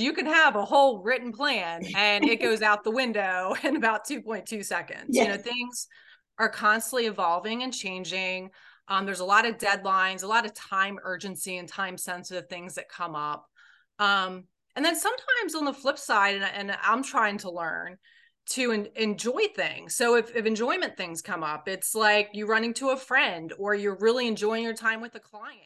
you can have a whole written plan and it goes out the window in about 2.2 seconds. Yes. You know, things are constantly evolving and changing. Um, there's a lot of deadlines, a lot of time urgency and time sensitive things that come up. Um, and then sometimes on the flip side, and, and I'm trying to learn to en- enjoy things. So if, if enjoyment things come up, it's like you running to a friend or you're really enjoying your time with a client.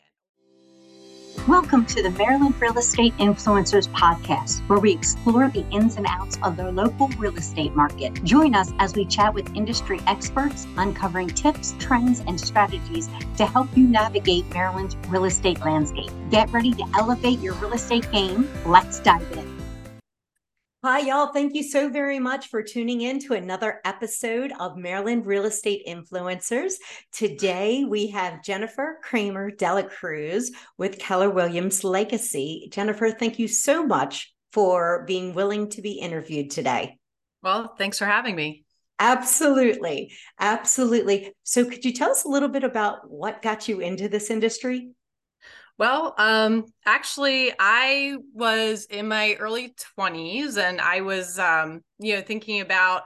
Welcome to the Maryland Real Estate Influencers Podcast, where we explore the ins and outs of the local real estate market. Join us as we chat with industry experts, uncovering tips, trends, and strategies to help you navigate Maryland's real estate landscape. Get ready to elevate your real estate game. Let's dive in. Hi, y'all. Thank you so very much for tuning in to another episode of Maryland Real Estate Influencers. Today, we have Jennifer Kramer Dela Cruz with Keller Williams Legacy. Jennifer, thank you so much for being willing to be interviewed today. Well, thanks for having me. Absolutely. Absolutely. So, could you tell us a little bit about what got you into this industry? Well, um, actually, I was in my early 20s and I was, um, you know, thinking about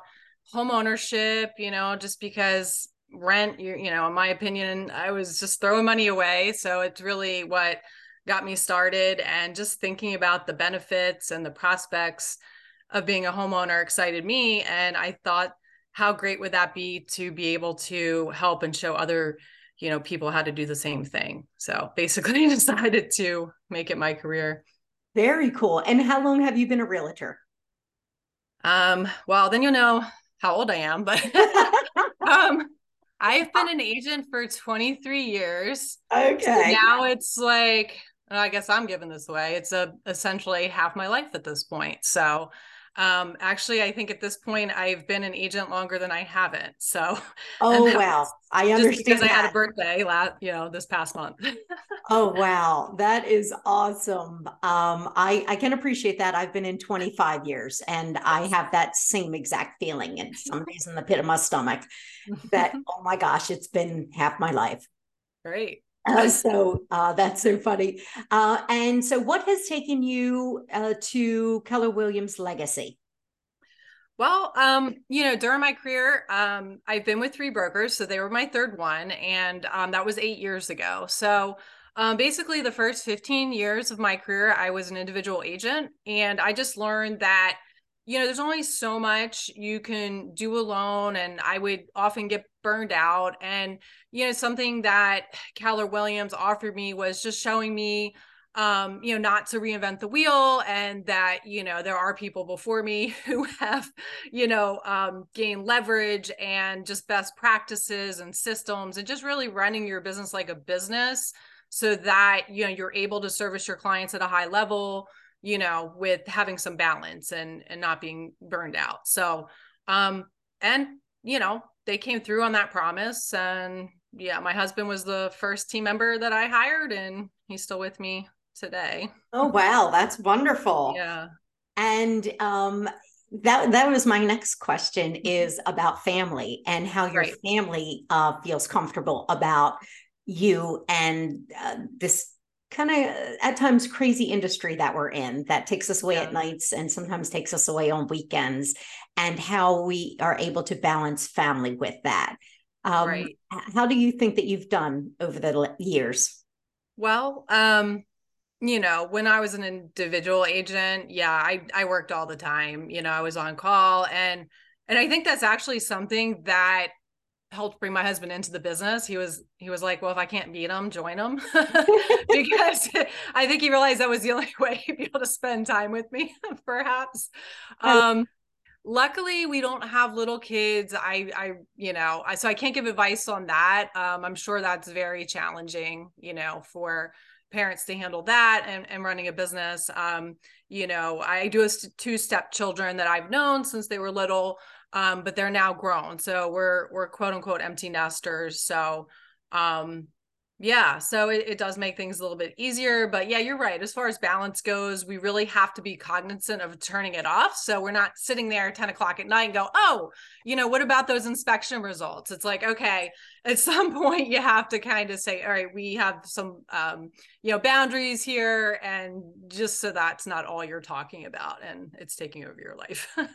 home ownership, you know, just because rent, you, you know, in my opinion, I was just throwing money away. So it's really what got me started and just thinking about the benefits and the prospects of being a homeowner excited me. And I thought, how great would that be to be able to help and show other you know people had to do the same thing. So basically I decided to make it my career. Very cool. And how long have you been a realtor? Um well then you'll know how old i am but um i've been an agent for 23 years. Okay. So now it's like i guess i'm giving this away. It's a essentially half my life at this point. So um, actually, I think at this point I've been an agent longer than I haven't. So, oh wow, I understand because that. I had a birthday last, you know, this past month. oh wow, that is awesome. Um, I I can appreciate that. I've been in 25 years, and I have that same exact feeling, and some days in the pit of my stomach. That oh my gosh, it's been half my life. Great. Uh, so uh, that's so funny. Uh, and so, what has taken you uh, to Keller Williams Legacy? Well, um, you know, during my career, um, I've been with three brokers, so they were my third one, and um, that was eight years ago. So, um, basically, the first 15 years of my career, I was an individual agent, and I just learned that you know, there's only so much you can do alone. And I would often get burned out. And, you know, something that Keller Williams offered me was just showing me, um, you know, not to reinvent the wheel and that, you know, there are people before me who have, you know, um, gained leverage and just best practices and systems and just really running your business like a business so that, you know, you're able to service your clients at a high level you know with having some balance and and not being burned out so um and you know they came through on that promise and yeah my husband was the first team member that i hired and he's still with me today oh wow that's wonderful yeah and um that that was my next question mm-hmm. is about family and how your right. family uh, feels comfortable about you and uh, this kind of at times crazy industry that we're in that takes us away yeah. at nights and sometimes takes us away on weekends and how we are able to balance family with that um, right. how do you think that you've done over the years well um you know when i was an individual agent yeah i i worked all the time you know i was on call and and i think that's actually something that helped bring my husband into the business he was he was like well if i can't beat him join him. Because i think he realized that was the only way he'd be able to spend time with me perhaps. Um luckily we don't have little kids. I i you know I, so i can't give advice on that. Um i'm sure that's very challenging you know for parents to handle that and, and running a business. Um you know i do have two step children that i've known since they were little um, but they're now grown. So we're we're quote unquote empty nesters. So um, yeah, so it, it does make things a little bit easier. But yeah, you're right. As far as balance goes, we really have to be cognizant of turning it off. So we're not sitting there 10 o'clock at night and go, oh, you know, what about those inspection results? It's like, okay, at some point you have to kind of say all right we have some um, you know boundaries here and just so that's not all you're talking about and it's taking over your life.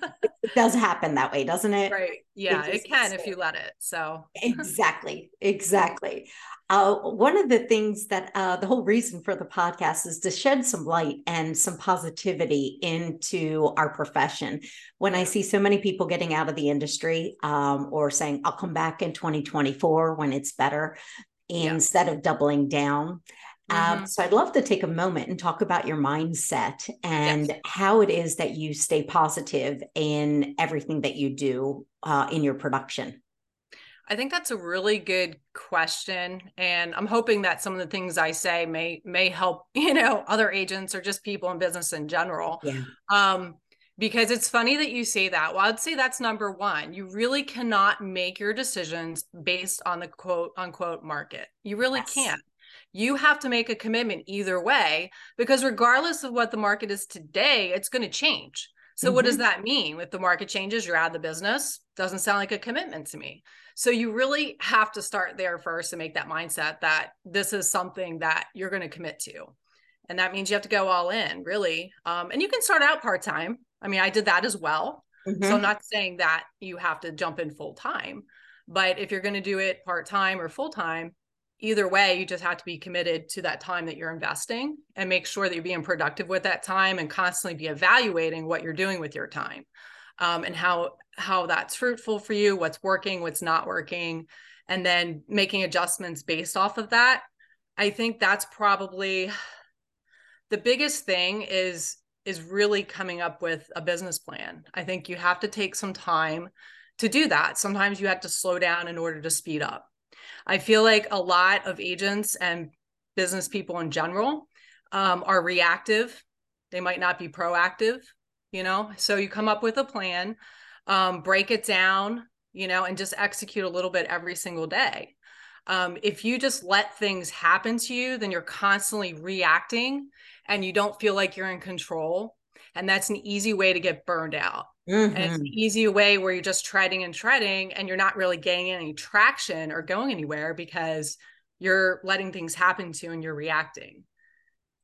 It does happen that way doesn't it? Right. Yeah it, it can if you let it so. Exactly exactly. Uh, one of the things that uh, the whole reason for the podcast is to shed some light and some positivity into our profession. When I see so many people getting out of the industry um, or saying, I'll come back in 2024 when it's better, yeah. instead of doubling down. Um, mm-hmm. Um, so I'd love to take a moment and talk about your mindset and yes. how it is that you stay positive in everything that you do uh, in your production. I think that's a really good question and I'm hoping that some of the things I say may may help, you know, other agents or just people in business in general. Yeah. Um because it's funny that you say that. Well, I'd say that's number 1. You really cannot make your decisions based on the quote unquote market. You really yes. can't. You have to make a commitment either way because regardless of what the market is today, it's going to change. So mm-hmm. what does mm-hmm. that mean? If the market changes, you're out of the business. Doesn't sound like a commitment to me. So you really have to start there first and make that mindset that this is something that you're going to commit to. And that means you have to go all in, really. Um, and you can start out part time. I mean, I did that as well. Mm-hmm. So I'm not saying that you have to jump in full time, but if you're going to do it part time or full time, either way, you just have to be committed to that time that you're investing and make sure that you're being productive with that time and constantly be evaluating what you're doing with your time um, and how how that's fruitful for you, what's working, what's not working, and then making adjustments based off of that. I think that's probably the biggest thing is is really coming up with a business plan. I think you have to take some time to do that. Sometimes you have to slow down in order to speed up. I feel like a lot of agents and business people in general um, are reactive. They might not be proactive, you know? So you come up with a plan um, break it down, you know, and just execute a little bit every single day. Um, if you just let things happen to you, then you're constantly reacting and you don't feel like you're in control. And that's an easy way to get burned out. Mm-hmm. And it's an mm-hmm. easy way where you're just treading and treading and you're not really gaining any traction or going anywhere because you're letting things happen to you and you're reacting.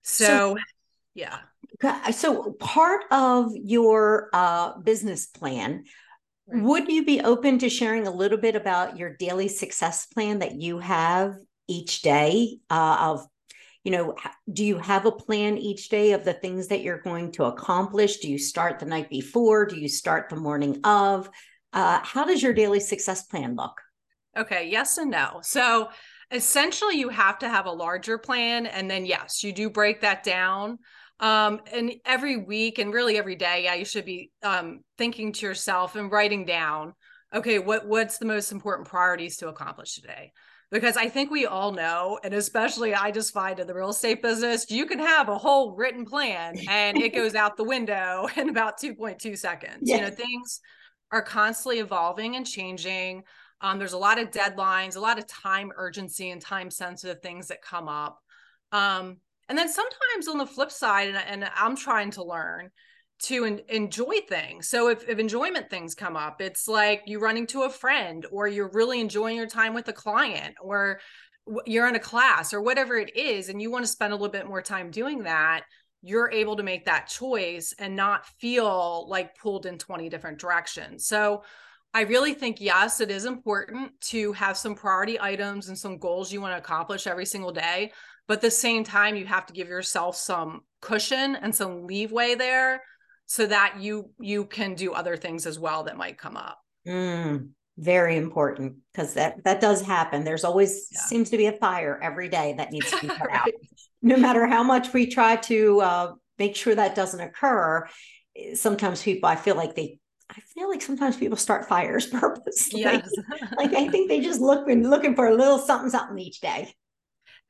So, so yeah. So part of your uh, business plan, right. would you be open to sharing a little bit about your daily success plan that you have each day uh, of you know do you have a plan each day of the things that you're going to accomplish? Do you start the night before? Do you start the morning of? Uh, how does your daily success plan look? Okay yes and no. So essentially you have to have a larger plan and then yes you do break that down um, and every week and really every day yeah you should be um, thinking to yourself and writing down okay what what's the most important priorities to accomplish today? Because i think we all know and especially i just find in the real estate business you can have a whole written plan and it goes out the window in about 2.2 seconds. Yes. you know things are constantly evolving and changing. Um, there's a lot of deadlines a lot of time urgency and time sensitive things that come up. Um, and then sometimes on the flip side, and, and I'm trying to learn to en- enjoy things. So if, if enjoyment things come up, it's like you running to a friend or you're really enjoying your time with a client or you're in a class or whatever it is, and you want to spend a little bit more time doing that, you're able to make that choice and not feel like pulled in 20 different directions. So I really think, yes, it is important to have some priority items and some goals you want to accomplish every single day but at the same time you have to give yourself some cushion and some leeway there so that you you can do other things as well that might come up mm, very important because that that does happen there's always yeah. seems to be a fire every day that needs to be put right. out no matter how much we try to uh, make sure that doesn't occur sometimes people i feel like they I feel like sometimes people start fires purposely. Yes. like I think they just look looking for a little something something each day.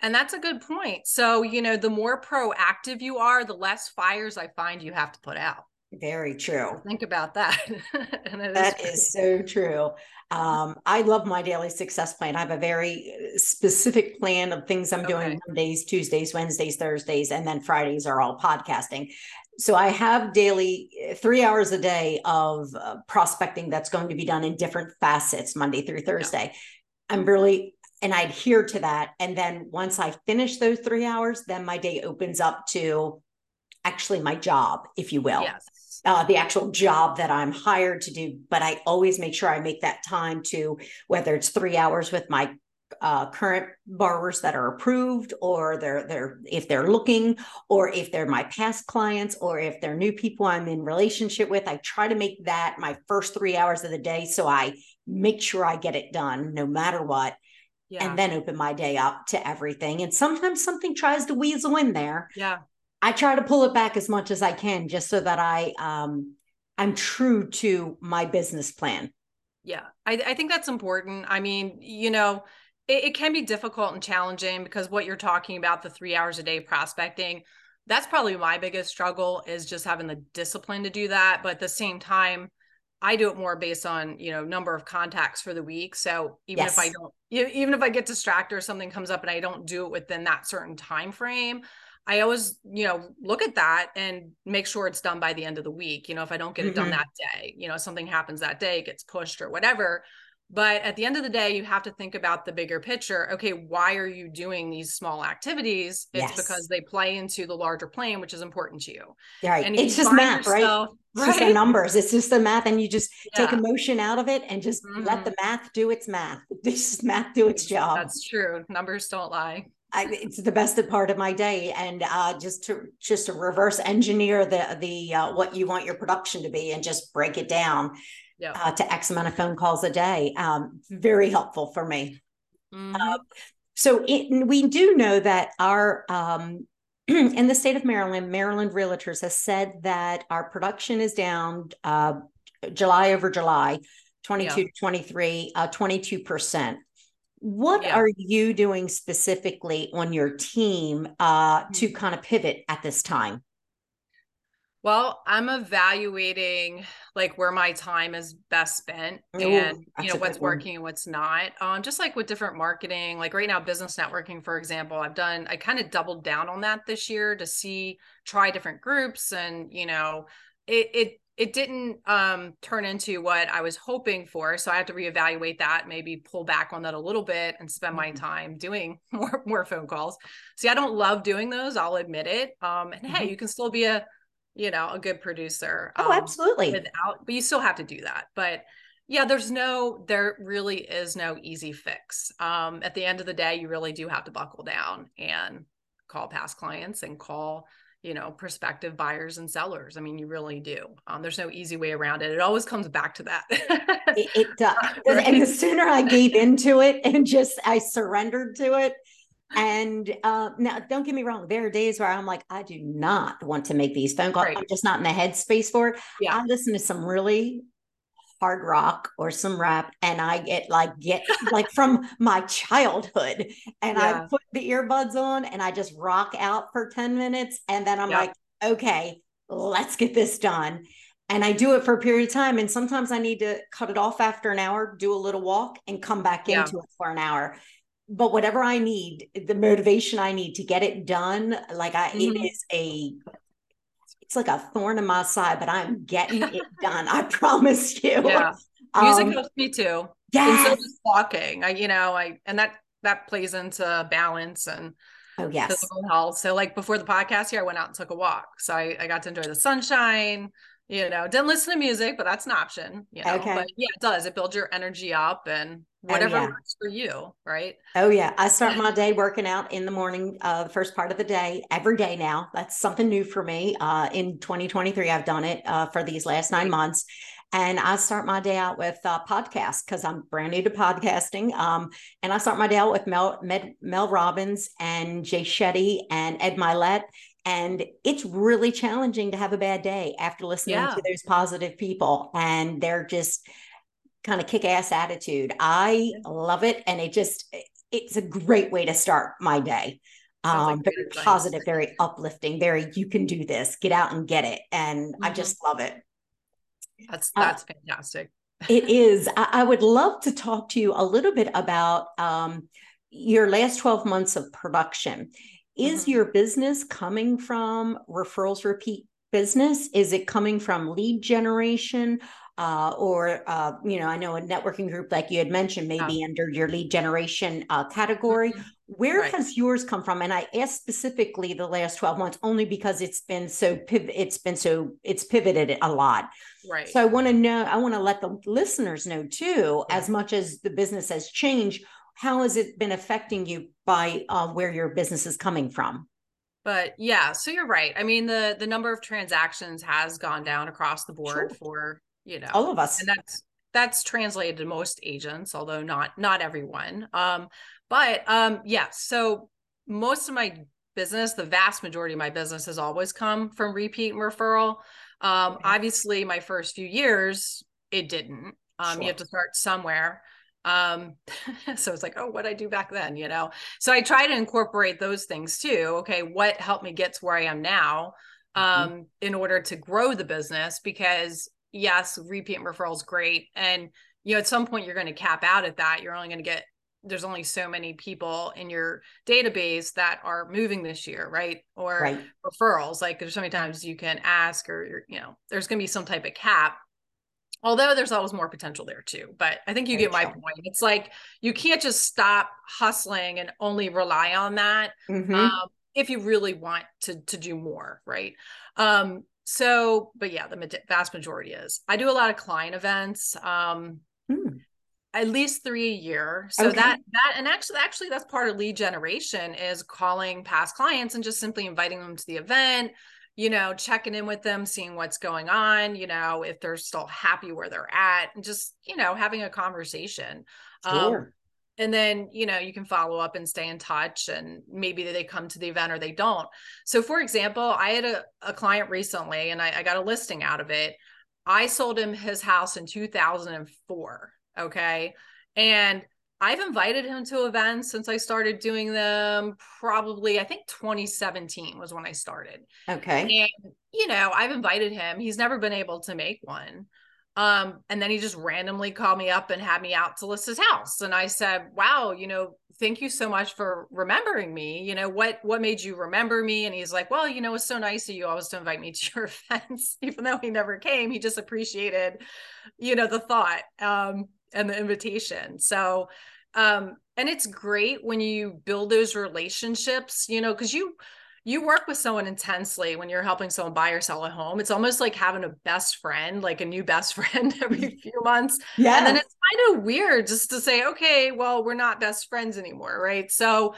And that's a good point. So, you know, the more proactive you are, the less fires I find you have to put out. Very true. Think about that. that is, is so true. Um, I love my daily success plan. I have a very uh, specific plan of things I'm okay. doing Mondays, Tuesdays, Wednesdays, Thursdays, and then Fridays are all podcasting. So I have daily uh, three hours a day of uh, prospecting that's going to be done in different facets, Monday through Thursday. Yeah. I'm really and I adhere to that. And then once I finish those three hours, then my day opens up to actually my job, if you will. Yes. Uh, the actual job that I'm hired to do, but I always make sure I make that time to whether it's three hours with my uh, current borrowers that are approved, or they're they're if they're looking, or if they're my past clients, or if they're new people I'm in relationship with. I try to make that my first three hours of the day, so I make sure I get it done no matter what yeah. and then open my day up to everything. And sometimes something tries to weasel in there. Yeah. I try to pull it back as much as I can just so that I um I'm true to my business plan. Yeah. I, I think that's important. I mean, you know, it, it can be difficult and challenging because what you're talking about, the three hours a day prospecting, that's probably my biggest struggle is just having the discipline to do that. But at the same time, I do it more based on you know number of contacts for the week. So even yes. if I don't, even if I get distracted or something comes up and I don't do it within that certain time frame, I always you know look at that and make sure it's done by the end of the week. You know, if I don't get it mm-hmm. done that day, you know, something happens that day, gets pushed or whatever. But at the end of the day, you have to think about the bigger picture. Okay, why are you doing these small activities? It's yes. because they play into the larger plan, which is important to you. Right. And it's just math, yourself, right? It's right? just the numbers. It's just the math. And you just yeah. take emotion out of it and just mm-hmm. let the math do its math. Just math do its job. That's true. Numbers don't lie. I, it's the best part of my day, and uh, just to just to reverse engineer the the uh, what you want your production to be, and just break it down yeah. uh, to X amount of phone calls a day. Um, very helpful for me. Mm-hmm. Uh, so it, we do know that our um, in the state of Maryland, Maryland Realtors has said that our production is down uh, July over July, 22 yeah. to 23, uh, 22%. What yeah. are you doing specifically on your team uh, to mm-hmm. kind of pivot at this time? Well, I'm evaluating like where my time is best spent Ooh, and you know what's working and what's not. Um, just like with different marketing, like right now, business networking, for example, I've done I kind of doubled down on that this year to see try different groups and you know it it it didn't um, turn into what I was hoping for. So I have to reevaluate that, maybe pull back on that a little bit and spend my mm-hmm. time doing more more phone calls. See, I don't love doing those, I'll admit it. Um, and mm-hmm. hey, you can still be a you know, a good producer. Oh, um, absolutely. Without, but you still have to do that. But yeah, there's no, there really is no easy fix. Um, at the end of the day, you really do have to buckle down and call past clients and call, you know, prospective buyers and sellers. I mean, you really do. Um, there's no easy way around it. It always comes back to that. it, it does. right? And the sooner I gave into it and just I surrendered to it, and uh, now, don't get me wrong. There are days where I'm like, I do not want to make these phone calls. Right. I'm just not in the headspace for it. Yeah. I listen to some really hard rock or some rap, and I get like get like from my childhood, and yeah. I put the earbuds on and I just rock out for ten minutes, and then I'm yeah. like, okay, let's get this done. And I do it for a period of time. And sometimes I need to cut it off after an hour, do a little walk, and come back into it for an hour but whatever I need, the motivation I need to get it done, like I, mm-hmm. it is a, it's like a thorn in my side, but I'm getting it done. I promise you. Yeah. Music um, helps me too. Yeah. so just walking, I, you know, I, and that, that plays into balance and oh yes physical health. So like before the podcast here, I went out and took a walk. So I, I got to enjoy the sunshine, you know, didn't listen to music, but that's an option, you know, okay. but yeah, it does. It builds your energy up and whatever oh, yeah. works for you. Right. Oh yeah. I start my day working out in the morning, uh, the first part of the day every day now. That's something new for me. Uh, in 2023, I've done it, uh, for these last nine months. And I start my day out with uh, podcasts because I'm brand new to podcasting. Um, and I start my day out with Mel, Med, Mel Robbins and Jay Shetty and Ed Mylett and it's really challenging to have a bad day after listening yeah. to those positive people. And they're just kind of kick ass attitude. I love it. And it just, it's a great way to start my day. Um, like very positive, very uplifting, very, you can do this, get out and get it. And mm-hmm. I just love it. That's, uh, that's uh, fantastic. it is. I, I, would love to talk to you a little bit about um, your last 12 months of production is mm-hmm. your business coming from referrals repeat business? Is it coming from lead generation? Uh, or uh, you know, I know a networking group like you had mentioned, maybe yeah. under your lead generation uh, category. Mm-hmm. Where right. has yours come from? And I asked specifically the last 12 months only because it's been so pivot, it's been so it's pivoted a lot. Right. So I want to know, I want to let the listeners know too, yeah. as much as the business has changed, how has it been affecting you by uh, where your business is coming from? but yeah so you're right i mean the the number of transactions has gone down across the board sure. for you know all of us and that's that's translated to most agents although not not everyone um but um yeah so most of my business the vast majority of my business has always come from repeat and referral um okay. obviously my first few years it didn't um sure. you have to start somewhere um so it's like oh what i do back then you know so i try to incorporate those things too okay what helped me get to where i am now mm-hmm. um mm-hmm. in order to grow the business because yes repeat referrals great. And you know at some point you're going to cap out at that. You're only going to get there's only so many people in your database that are moving this year right? Or right. referrals like there's so many times you can ask or you know there's going to be some type of cap. Although there's always more potential there too but i think you get my point. It's like you can't just stop hustling and only rely on that mm-hmm. um, if you really want to to do more right? Um so but yeah the vast majority is i do a lot of client events um mm. at least three a year so okay. that that and actually actually that's part of lead generation is calling past clients and just simply inviting them to the event you know, checking in with them, seeing what's going on, you know, if they're still happy where they're at, and just, you know, having a conversation. Sure. Um, and then, you know, you can follow up and stay in touch, and maybe they come to the event or they don't. So, for example, I had a, a client recently and I, I got a listing out of it. I sold him his house in 2004. Okay. And I've invited him to events since I started doing them. Probably, I think 2017 was when I started. Okay. And, you know, I've invited him. He's never been able to make one. Um, and then he just randomly called me up and had me out to list his house. And I said, Wow, you know, thank you so much for remembering me. You know, what what made you remember me? And he's like, Well, you know, it's so nice of you always to invite me to your events, even though he never came. He just appreciated, you know, the thought. Um, and the invitation. So, um, and it's great when you build those relationships, you know, because you you work with someone intensely when you're helping someone buy or sell a home. It's almost like having a best friend, like a new best friend every mm. few months. Yeah. And then it's kind of weird just to say, okay, well, we're not best friends anymore. Right. So,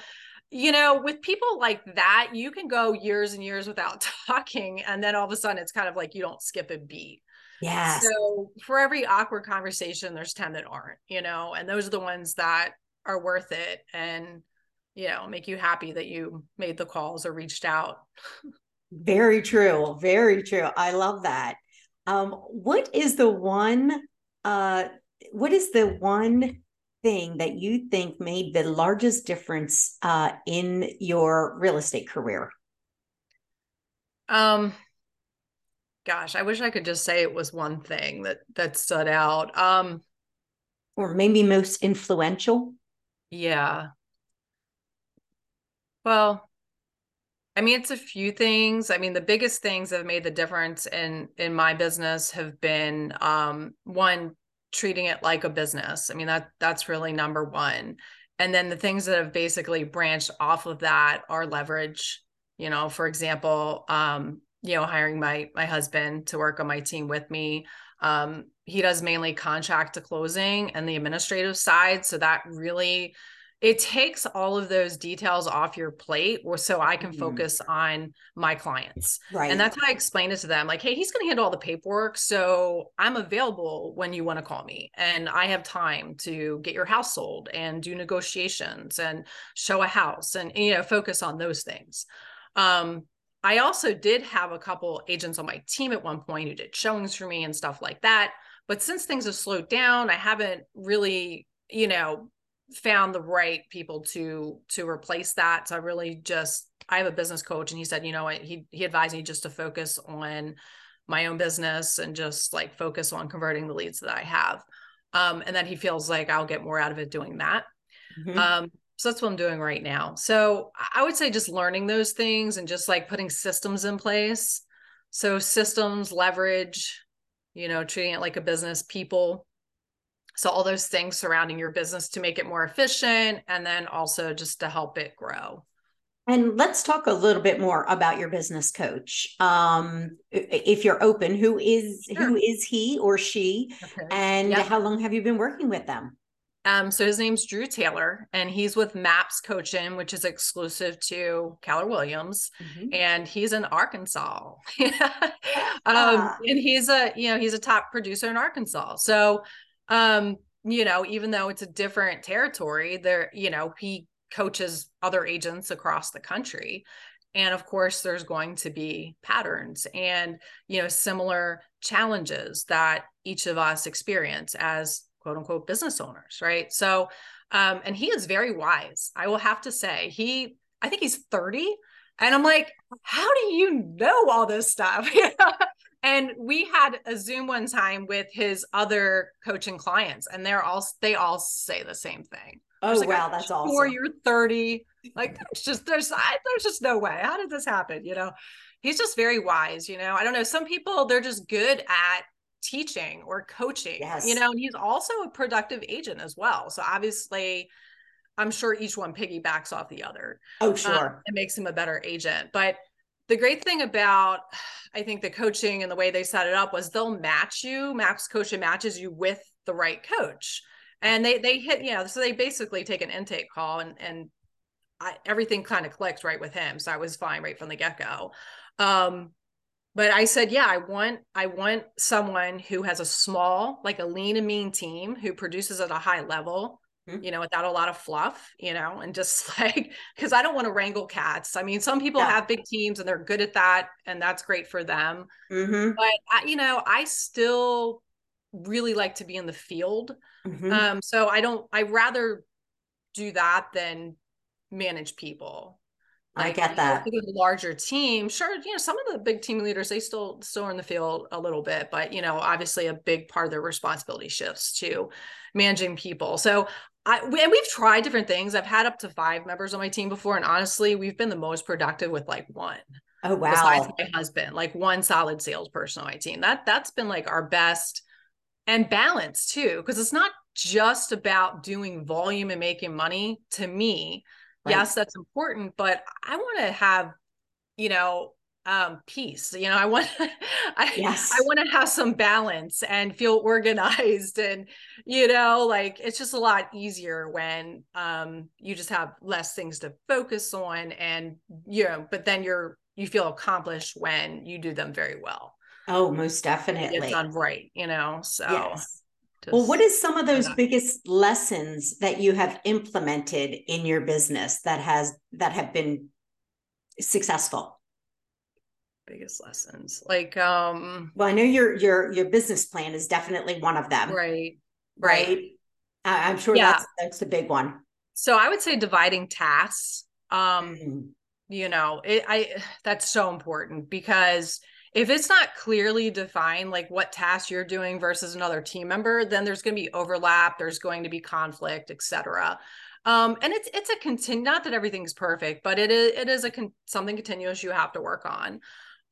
you know, with people like that, you can go years and years without talking. And then all of a sudden it's kind of like you don't skip a beat. Yeah. So for every awkward conversation, there's 10 that aren't, you know, and those are the ones that are worth it and, you know, make you happy that you made the calls or reached out. Very true. Very true. I love that. Um, what is the one, uh, what is the one thing that you think made the largest difference uh, in your real estate career? Um, gosh, I wish I could just say it was one thing that that stood out. Um or maybe most influential. Yeah. Well, I mean it's a few things. I mean the biggest things that have made the difference in in my business have been um one treating it like a business. I mean that that's really number 1. And then the things that have basically branched off of that are leverage. You know, for example, um you know hiring my my husband to work on my team with me um, he does mainly contract to closing and the administrative side so that really it takes all of those details off your plate or so I can mm-hmm. focus on my clients. Right. And that's how I explain it to them. Like, hey, he's going to handle all the paperwork. So I'm available when you want to call me. And I have time to get your house sold and do negotiations and show a house and, you know, focus on those things. Um, I also did have a couple agents on my team at one point who did showings for me and stuff like that. But since things have slowed down, I haven't really, you know, found the right people to to replace that. So I really just I have a business coach and he said, you know, he he advised me just to focus on my own business and just like focus on converting the leads that I have. Um, and then he feels like I'll get more out of it doing that. Mm-hmm. Um, so that's what I'm doing right now. So I would say just learning those things and just like putting systems in place. So systems, leverage, you know, treating it like a business, people. So all those things surrounding your business to make it more efficient and then also just to help it grow. And let's talk a little bit more about your business coach. Um, if you're open, who is sure. who is he or she, okay. and yep. how long have you been working with them? Um, so his name's Drew Taylor, and he's with Maps Coaching, which is exclusive to Keller Williams, mm-hmm. and he's in Arkansas. um, ah. and he's a you know he's a top producer in Arkansas. So, um, you know, even though it's a different territory, there you know he coaches other agents across the country, and of course there's going to be patterns and you know similar challenges that each of us experience as quote unquote business owners, right? So, um, and he is very wise. I will have to say, he, I think he's 30. And I'm like, how do you know all this stuff? and we had a Zoom one time with his other coaching clients, and they're all they all say the same thing. Oh like, wow, that's awesome. Or you're 30. Like there's just there's I, there's just no way. How did this happen? You know, he's just very wise. You know, I don't know. Some people they're just good at teaching or coaching yes. you know and he's also a productive agent as well so obviously i'm sure each one piggybacks off the other oh um, sure um, it makes him a better agent but the great thing about i think the coaching and the way they set it up was they'll match you Maps coach matches you with the right coach. And they they hit you know so they basically take an intake call and and I, everything kind of clicked right with him so i was fine right from the get-go. Um but I said, yeah, I want I want someone who has a small, like a lean and mean team who produces at a high level, mm-hmm. you know, without a lot of fluff, you know, and just like because I don't want to wrangle cats. I mean, some people yeah. have big teams and they're good at that, and that's great for them. Mm-hmm. But I, you know, I still really like to be in the field. Mm-hmm. Um, so I don't. I rather do that than manage people like, I get that. You know, larger team, sure. You know, some of the big team leaders they still still are in the field a little bit, but you know, obviously a big part of their responsibility shifts to managing people. So I and we've tried different things. I've had up to five members on my team before, and honestly, we've been the most productive with like one. Oh wow! Besides my husband, like one solid salesperson on my team. That that's been like our best and balance too, because it's not just about doing volume and making money. To me, Right? Yes, that's important, but I want to have, you know, um peace you know i want i yes. i want to have some balance and feel organized and you know like it's just a lot easier when um you just have less things to focus on and you know but then you're you feel accomplished when you do them very well oh most definitely it's done right you know so yes. Just well, what is some of those biggest lessons that you have implemented in your business that has that have been successful? Biggest lessons, like um. Well, I know your your your business plan is definitely one of them. Right. Right. right? I'm sure yeah. that's that's the big one. So I would say dividing tasks. Um, mm-hmm. you know, it, I that's so important because if it's not clearly defined like what task you're doing versus another team member then there's going to be overlap there's going to be conflict etc um, and it's it's a continue not that everything's perfect but it is it is a con- something continuous you have to work on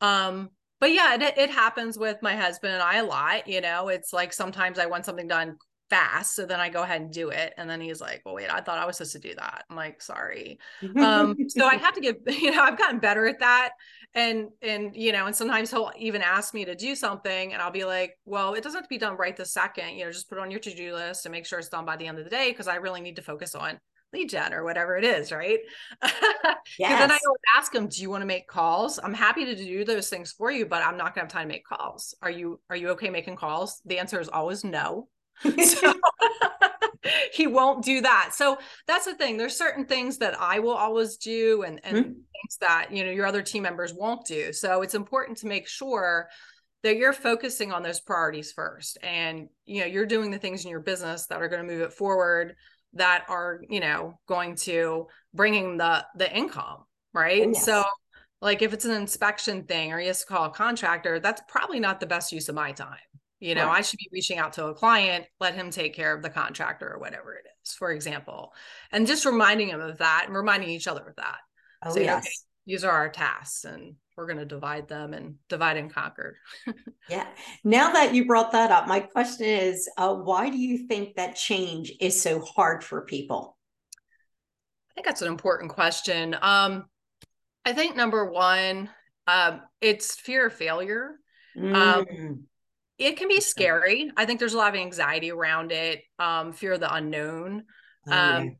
um, but yeah it, it happens with my husband and i a lot you know it's like sometimes i want something done fast so then i go ahead and do it and then he's like well wait i thought i was supposed to do that. I'm like sorry. Um so i have to get you know i've gotten better at that and and you know and sometimes he'll even ask me to do something and i'll be like well it doesn't have to be done right this second you know just put it on your to-do list and make sure it's done by the end of the day because i really need to focus on lead gen or whatever it is, right? yes. then I would ask them, do you want to make calls? I'm happy to do those things for you, but I'm not gonna have time to make calls. Are you are you okay making calls? The answer is always no. So he won't do that. So that's the thing. There's certain things that I will always do and, and mm-hmm. things that, you know, your other team members won't do. So it's important to make sure that you're focusing on those priorities first and you know you're doing the things in your business that are going to move it forward that are you know going to bringing the the income right oh, yes. so like if it's an inspection thing or you have to call a contractor that's probably not the best use of my time you know, right. I should be reaching out to a client, let him take care of the contractor or whatever it is, for example, and just reminding him of that and reminding each other of that. Oh, so, yes. Okay, these are our tasks and we're going to divide them and divide and conquer. yeah. Now that you brought that up, my question is, uh, why do you think that change is so hard for people? I think that's an important question. Um, I think number one, um, it's fear of failure. Um, mm. Um, it can be scary. I think there's a lot of anxiety around it, um, fear of the unknown. Oh, um, yeah.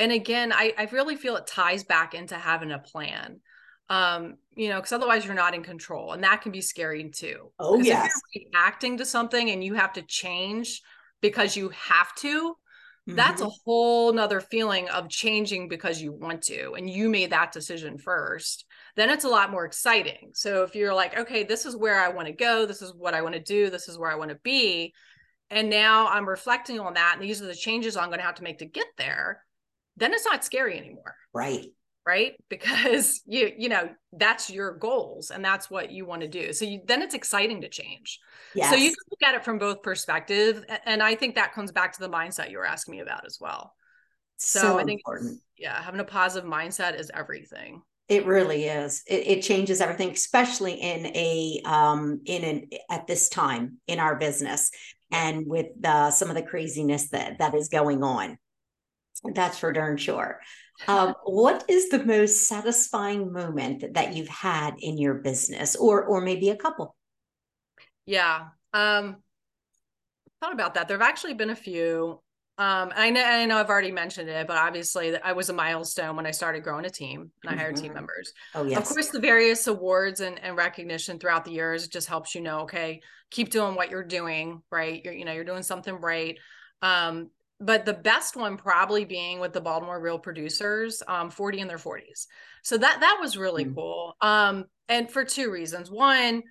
And again, I, I really feel it ties back into having a plan. Um, you know, because otherwise you're not in control, and that can be scary too. Oh yeah, reacting to something and you have to change because you have to. Mm-hmm. That's a mm-hmm. whole nother feeling of changing because you want to, and you made that decision first then it's a lot more exciting. So if you're like, okay, this is where I want to go, this is what I want to do, this is where I want to be. And now I'm reflecting on that. And these are the changes I'm going to have to make to get there. Then it's not scary anymore. Right. Right. Because you, you know, that's your goals and that's what you want to do. So you, then it's exciting to change. Yes. So you can look at it from both perspectives. And I think that comes back to the mindset you were asking me about as well. So, so I think, important. yeah, having a positive mindset is everything. It really is. It, it, changes everything, especially in a um, in an at this time in our business and with uh, some of the craziness that that is going on. That's for darn sure. Um, what is the most satisfying moment that you've had in your business, or or maybe a couple? Yeah, um, thought about that. There have actually been a few. Um, I know, I know I've already mentioned it, but obviously I was a milestone when I started growing a team and I hired mm-hmm. team members. Oh, yes. Of course, the various awards and, and recognition throughout the years just helps you know, okay, keep doing what you're doing, right? You're, you know, you're doing something right. Um, but the best one probably being with the Baltimore Real Producers, um, 40 in their 40s. So that that was really mm-hmm. cool. Um, and for two reasons. One,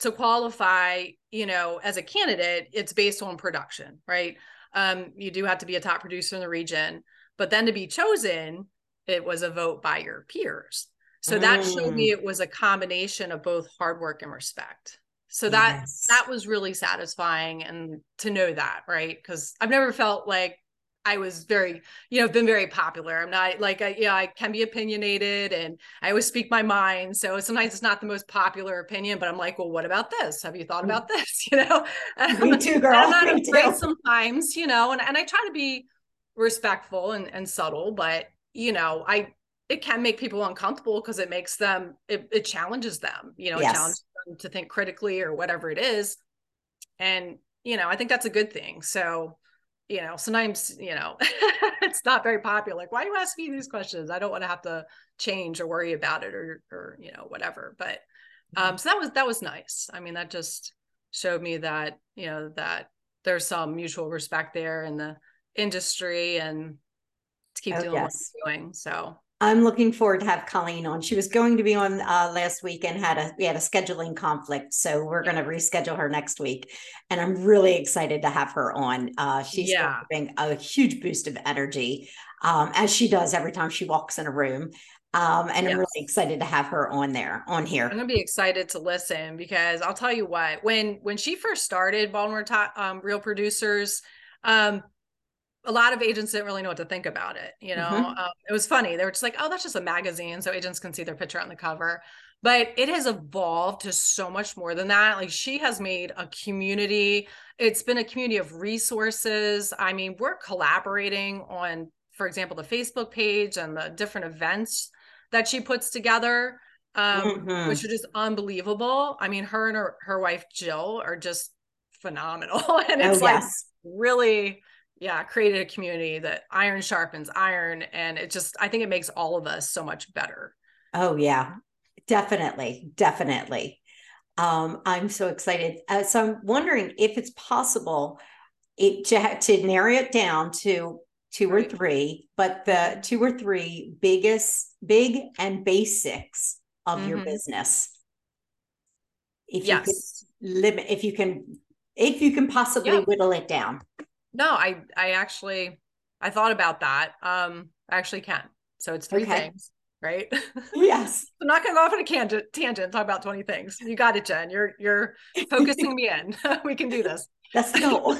to qualify, you know, as a candidate, it's based on production, right? um, you do have to be a top producer in the region. But then to be chosen, it was a vote by your peers. So that mm. showed me it was a combination of both hard work and respect. So that yes. that was really satisfying and to know that, right? Because I've never felt like I was very, you know, been very popular. I'm not like, I, you know, I can be opinionated and I always speak my mind. So sometimes it's not the most popular opinion, but I'm like, well, what about this? Have you thought mm. about this? You know, me too, girl. I'm not afraid sometimes, you know, and, and I try to be respectful and, and subtle, but you know, I, it can make people uncomfortable because it makes them, it, it, challenges them, you know, yes. it challenges to think critically or whatever it is. And, you know, I think that's a good thing. So, you know, sometimes, you know, it's not very popular. Like, why are you asking me these questions? I don't want to have to change or worry about it or, or, you know, whatever. But, um, mm-hmm. so that was, that was nice. I mean, that just showed me that, you know, that there's some mutual respect there in the industry and to keep oh, doing yes. what we're doing. So I'm looking forward to have Colleen on. She was going to be on uh, last week and had a we had a scheduling conflict, so we're going to reschedule her next week. And I'm really excited to have her on. Uh, she's yeah. giving a huge boost of energy, um, as she does every time she walks in a room. Um, and yes. I'm really excited to have her on there on here. I'm gonna be excited to listen because I'll tell you what when when she first started Baltimore Top um, Real Producers. Um, a lot of agents didn't really know what to think about it. You know, mm-hmm. um, it was funny. They were just like, "Oh, that's just a magazine, so agents can see their picture on the cover." But it has evolved to so much more than that. Like she has made a community. It's been a community of resources. I mean, we're collaborating on, for example, the Facebook page and the different events that she puts together, um, mm-hmm. which are just unbelievable. I mean, her and her, her wife Jill are just phenomenal, and it's oh, like really yeah created a community that iron sharpens iron and it just i think it makes all of us so much better. Oh yeah. Definitely definitely. Um i'm so excited. Uh, so i'm wondering if it's possible it to, to narrow it down to two right. or three but the two or three biggest big and basics of mm-hmm. your business. If yes. you could limit if you can if you can possibly whittle it down no, I I actually I thought about that. Um, I actually can. So it's three okay. things, right? Yes. I'm not gonna go off on a tangent tangent talk about 20 things. You got it, Jen. You're you're focusing me in. we can do this. Let's go.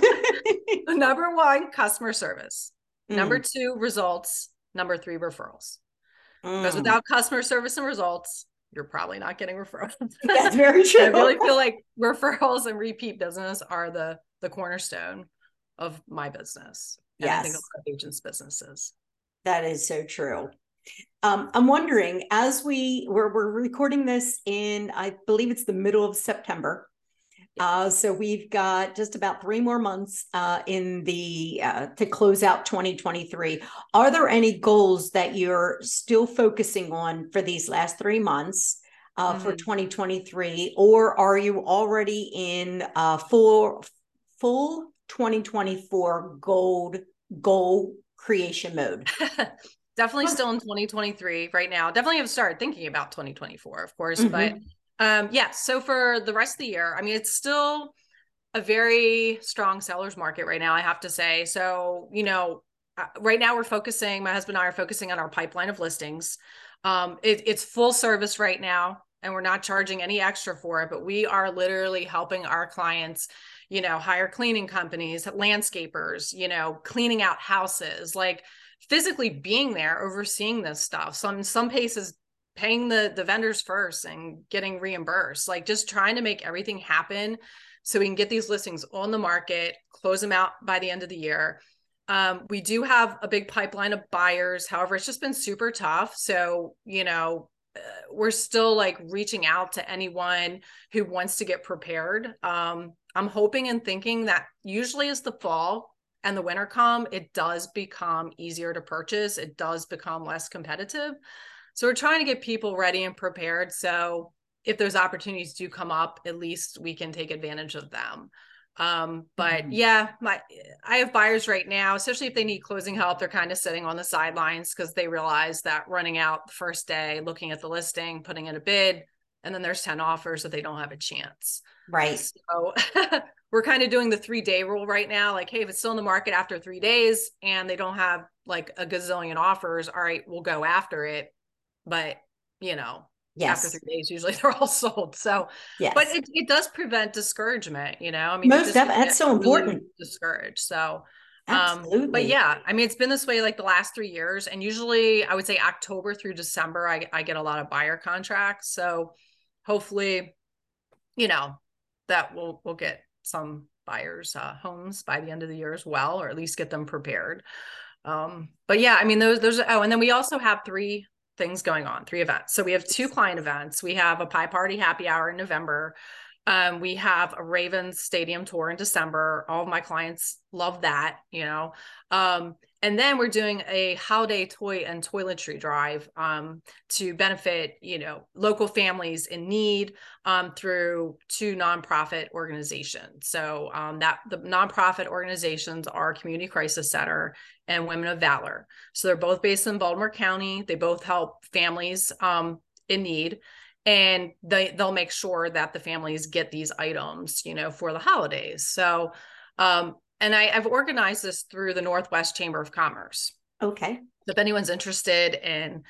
Number one, customer service. Mm. Number two, results. Number three, referrals. Mm. Because without customer service and results, you're probably not getting referrals. That's very true. I really feel like referrals and repeat business are the the cornerstone of my business. And yes. I think a lot of agents' businesses. That is so true. Um, I'm wondering, as we we're, we're recording this in, I believe it's the middle of September. Uh, so we've got just about three more months uh, in the uh, to close out 2023. Are there any goals that you're still focusing on for these last three months uh, mm-hmm. for 2023, or are you already in uh, full full 2024 gold goal creation mode? Definitely still in 2023 right now. Definitely have started thinking about 2024, of course, mm-hmm. but um. Yeah, so for the rest of the year, I mean, it's still a very strong seller's market right now, I have to say. So, you know, uh, right now we're focusing, my husband and I are focusing on our pipeline of listings. Um, it, it's full service right now, and we're not charging any extra for it, but we are literally helping our clients, you know, hire cleaning companies, landscapers, you know, cleaning out houses, like physically being there, overseeing this stuff. Some some cases paying the the vendors first and getting reimbursed like just trying to make everything happen so we can get these listings on the market close them out by the end of the year. Um, we do have a big pipeline of buyers. However it's just been super tough. So you know we're still like reaching out to anyone who wants to get prepared um, i'm hoping and thinking that usually as the fall and the winter come it does become easier to purchase it does become less competitive so we're trying to get people ready and prepared. So if those opportunities do come up, at least we can take advantage of them. Um, but mm-hmm. yeah, my I have buyers right now, especially if they need closing help, they're kind of sitting on the sidelines because they realize that running out the first day, looking at the listing, putting in a bid, and then there's 10 offers that they don't have a chance. Right. So we're kind of doing the three day rule right now. Like, hey, if it's still in the market after three days and they don't have like a gazillion offers, all right, we'll go after it but you know yes. after three days usually they're all sold so yes. but it, it does prevent discouragement you know i mean most definitely that's so important discouraged so Absolutely. Um, but yeah, I mean, it's been this way like the last three years. And usually I would say October through December, I, I get a lot of buyer contracts. So hopefully, you know, that we'll we'll get some buyers uh, homes by the end of the year as well, or at least get them prepared. Um, but yeah, I mean, those, those, oh, and then we also have three things going on, three events. So we have two client events. We have a pie party happy hour in November. Um, we have a Ravens stadium tour in December. All of my clients love that, you know. Um, and then we're doing a holiday toy and toiletry drive um, to benefit, you know, local families in need um, through two nonprofit organizations. So um, that the nonprofit organizations are Community Crisis Center and Women of Valor. So they're both based in Baltimore County. They both help families um, in need and they they'll make sure that the families get these items you know for the holidays. So um and I, i've organized this through the northwest chamber of commerce. Okay. If anyone's interested in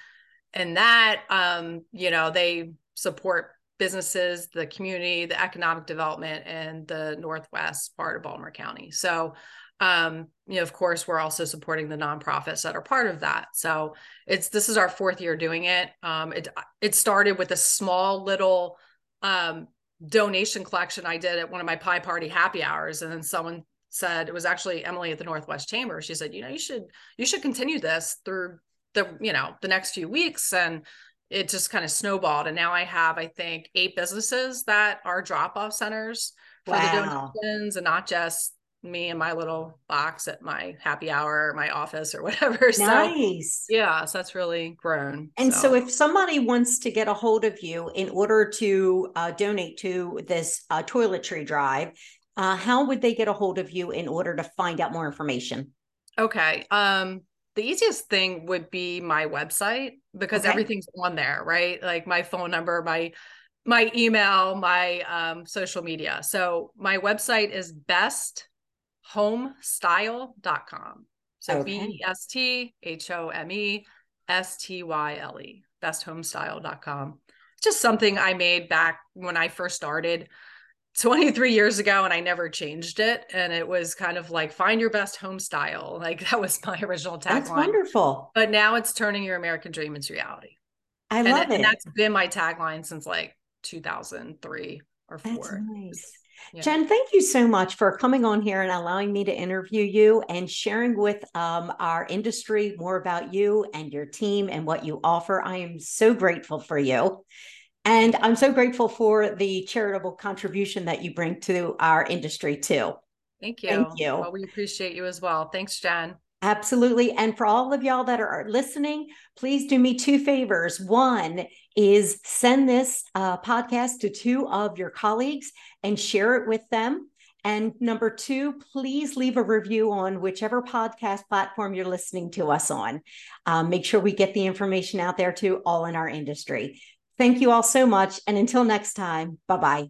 in that um you know they support businesses the community the economic development in the northwest part of baltimore county. So um, you know, of course, we're also supporting the nonprofits that are part of that. So it's this is our fourth year doing it. Um, it it started with a small little um, donation collection I did at one of my pie party happy hours, and then someone said it was actually Emily at the Northwest Chamber. She said, you know, you should you should continue this through the you know the next few weeks and it just kind of snowballed and now i have i think eight businesses that are drop off centers for wow. the donations and not just me and my little box at my happy hour, my office or whatever. Nice. So, yeah, so that's really grown. And so. so. if somebody wants to get a hold of you in order to uh, donate to this uh, toiletry drive, uh, how would they get a hold of you in order to find out more information? Okay. Um, the easiest thing would be my website because okay. everything's on there, right? Like my phone number, my my email, my um, social media. So my website is best homestyle.com. So okay. B E S T H O M E S T Y L E, besthomestyle.com. Just something I made back when I first started 23 years ago and I never changed it. And it was kind of like find your best home style. Like that was my original tagline. That's wonderful. But now it's turning your American dream into reality. I and love it. And that's been my tagline since like 2003 or four. That's nice. Yeah. Jen, thank you so much for coming on here and allowing me to interview you and sharing with um, our industry more about you and your team and what you offer. I am so grateful for you. And I'm so grateful for the charitable contribution that you bring to our industry too. Thank you. Thank you. Well, we appreciate you as well. Thanks, Jen. Absolutely. And for all of y'all that are listening, please do me two favors. One is send this uh, podcast to two of your colleagues and share it with them. And number two, please leave a review on whichever podcast platform you're listening to us on. Um, make sure we get the information out there to all in our industry. Thank you all so much. And until next time, bye bye.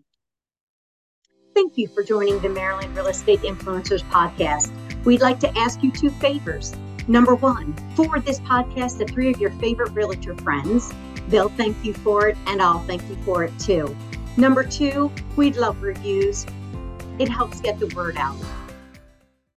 Thank you for joining the Maryland Real Estate Influencers podcast. We'd like to ask you two favors. Number one, forward this podcast to three of your favorite realtor friends. They'll thank you for it, and I'll thank you for it too. Number two, we'd love reviews. It helps get the word out.